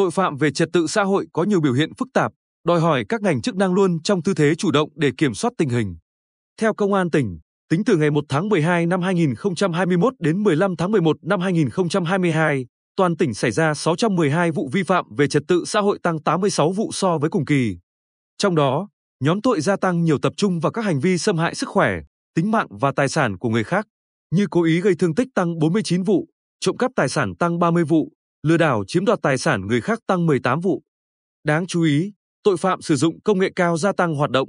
tội phạm về trật tự xã hội có nhiều biểu hiện phức tạp, đòi hỏi các ngành chức năng luôn trong tư thế chủ động để kiểm soát tình hình. Theo Công an tỉnh, tính từ ngày 1 tháng 12 năm 2021 đến 15 tháng 11 năm 2022, toàn tỉnh xảy ra 612 vụ vi phạm về trật tự xã hội tăng 86 vụ so với cùng kỳ. Trong đó, nhóm tội gia tăng nhiều tập trung vào các hành vi xâm hại sức khỏe, tính mạng và tài sản của người khác, như cố ý gây thương tích tăng 49 vụ, trộm cắp tài sản tăng 30 vụ, lừa đảo chiếm đoạt tài sản người khác tăng 18 vụ. Đáng chú ý, tội phạm sử dụng công nghệ cao gia tăng hoạt động.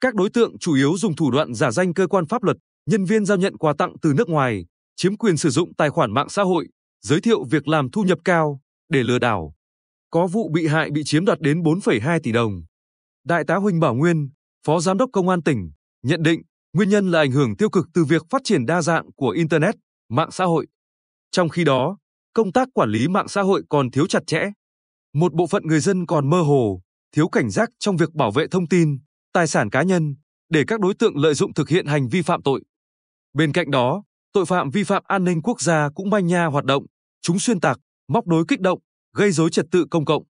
Các đối tượng chủ yếu dùng thủ đoạn giả danh cơ quan pháp luật, nhân viên giao nhận quà tặng từ nước ngoài, chiếm quyền sử dụng tài khoản mạng xã hội, giới thiệu việc làm thu nhập cao để lừa đảo. Có vụ bị hại bị chiếm đoạt đến 4,2 tỷ đồng. Đại tá Huỳnh Bảo Nguyên, Phó Giám đốc Công an tỉnh, nhận định nguyên nhân là ảnh hưởng tiêu cực từ việc phát triển đa dạng của Internet, mạng xã hội. Trong khi đó, công tác quản lý mạng xã hội còn thiếu chặt chẽ. Một bộ phận người dân còn mơ hồ, thiếu cảnh giác trong việc bảo vệ thông tin, tài sản cá nhân để các đối tượng lợi dụng thực hiện hành vi phạm tội. Bên cạnh đó, tội phạm vi phạm an ninh quốc gia cũng manh nha hoạt động, chúng xuyên tạc, móc đối kích động, gây rối trật tự công cộng.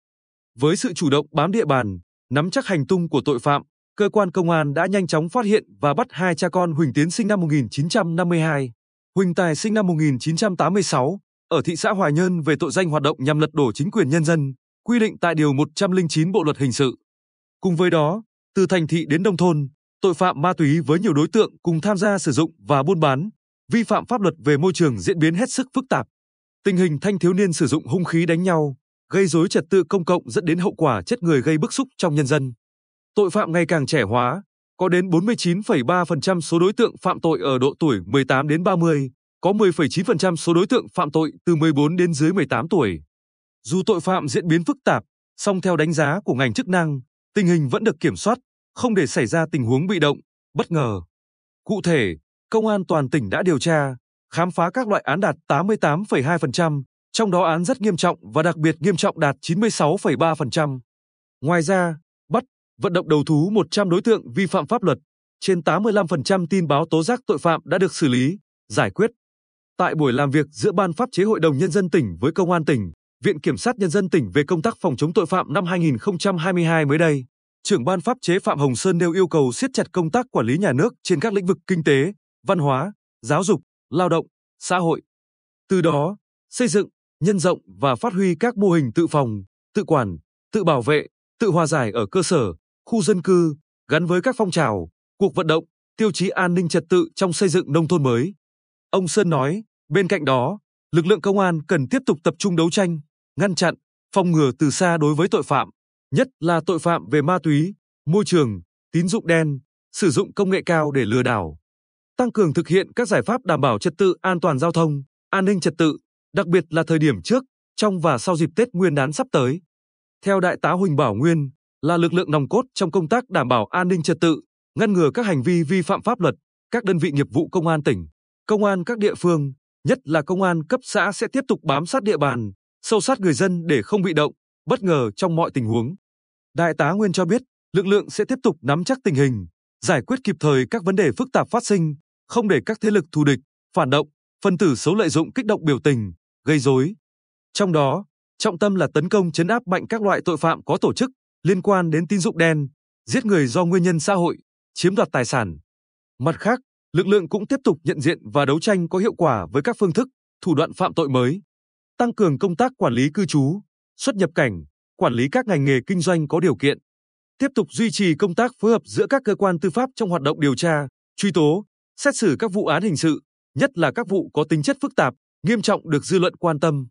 Với sự chủ động bám địa bàn, nắm chắc hành tung của tội phạm, cơ quan công an đã nhanh chóng phát hiện và bắt hai cha con Huỳnh Tiến sinh năm 1952, Huỳnh Tài sinh năm 1986 ở thị xã Hoài Nhơn về tội danh hoạt động nhằm lật đổ chính quyền nhân dân, quy định tại điều 109 Bộ luật hình sự. Cùng với đó, từ thành thị đến nông thôn, tội phạm ma túy với nhiều đối tượng cùng tham gia sử dụng và buôn bán, vi phạm pháp luật về môi trường diễn biến hết sức phức tạp. Tình hình thanh thiếu niên sử dụng hung khí đánh nhau, gây rối trật tự công cộng dẫn đến hậu quả chết người gây bức xúc trong nhân dân. Tội phạm ngày càng trẻ hóa, có đến 49,3% số đối tượng phạm tội ở độ tuổi 18 đến 30, có 10,9% số đối tượng phạm tội từ 14 đến dưới 18 tuổi. Dù tội phạm diễn biến phức tạp, song theo đánh giá của ngành chức năng, tình hình vẫn được kiểm soát, không để xảy ra tình huống bị động, bất ngờ. Cụ thể, Công an toàn tỉnh đã điều tra, khám phá các loại án đạt 88,2%, trong đó án rất nghiêm trọng và đặc biệt nghiêm trọng đạt 96,3%. Ngoài ra, bắt, vận động đầu thú 100 đối tượng vi phạm pháp luật, trên 85% tin báo tố giác tội phạm đã được xử lý, giải quyết. Tại buổi làm việc giữa Ban pháp chế Hội đồng Nhân dân tỉnh với Công an tỉnh, Viện Kiểm sát Nhân dân tỉnh về công tác phòng chống tội phạm năm 2022 mới đây, trưởng Ban pháp chế Phạm Hồng Sơn nêu yêu cầu siết chặt công tác quản lý nhà nước trên các lĩnh vực kinh tế, văn hóa, giáo dục, lao động, xã hội. Từ đó, xây dựng, nhân rộng và phát huy các mô hình tự phòng, tự quản, tự bảo vệ, tự hòa giải ở cơ sở, khu dân cư, gắn với các phong trào, cuộc vận động, tiêu chí an ninh trật tự trong xây dựng nông thôn mới. Ông Sơn nói, bên cạnh đó, lực lượng công an cần tiếp tục tập trung đấu tranh, ngăn chặn, phòng ngừa từ xa đối với tội phạm, nhất là tội phạm về ma túy, môi trường, tín dụng đen, sử dụng công nghệ cao để lừa đảo. Tăng cường thực hiện các giải pháp đảm bảo trật tự an toàn giao thông, an ninh trật tự, đặc biệt là thời điểm trước, trong và sau dịp Tết Nguyên đán sắp tới. Theo Đại tá Huỳnh Bảo Nguyên, là lực lượng nòng cốt trong công tác đảm bảo an ninh trật tự, ngăn ngừa các hành vi vi phạm pháp luật, các đơn vị nghiệp vụ công an tỉnh, công an các địa phương, nhất là công an cấp xã sẽ tiếp tục bám sát địa bàn, sâu sát người dân để không bị động, bất ngờ trong mọi tình huống. Đại tá Nguyên cho biết, lực lượng sẽ tiếp tục nắm chắc tình hình, giải quyết kịp thời các vấn đề phức tạp phát sinh, không để các thế lực thù địch, phản động, phân tử xấu lợi dụng kích động biểu tình, gây rối. Trong đó, trọng tâm là tấn công chấn áp mạnh các loại tội phạm có tổ chức liên quan đến tín dụng đen, giết người do nguyên nhân xã hội, chiếm đoạt tài sản. Mặt khác, lực lượng cũng tiếp tục nhận diện và đấu tranh có hiệu quả với các phương thức, thủ đoạn phạm tội mới, tăng cường công tác quản lý cư trú, xuất nhập cảnh, quản lý các ngành nghề kinh doanh có điều kiện, tiếp tục duy trì công tác phối hợp giữa các cơ quan tư pháp trong hoạt động điều tra, truy tố, xét xử các vụ án hình sự, nhất là các vụ có tính chất phức tạp, nghiêm trọng được dư luận quan tâm.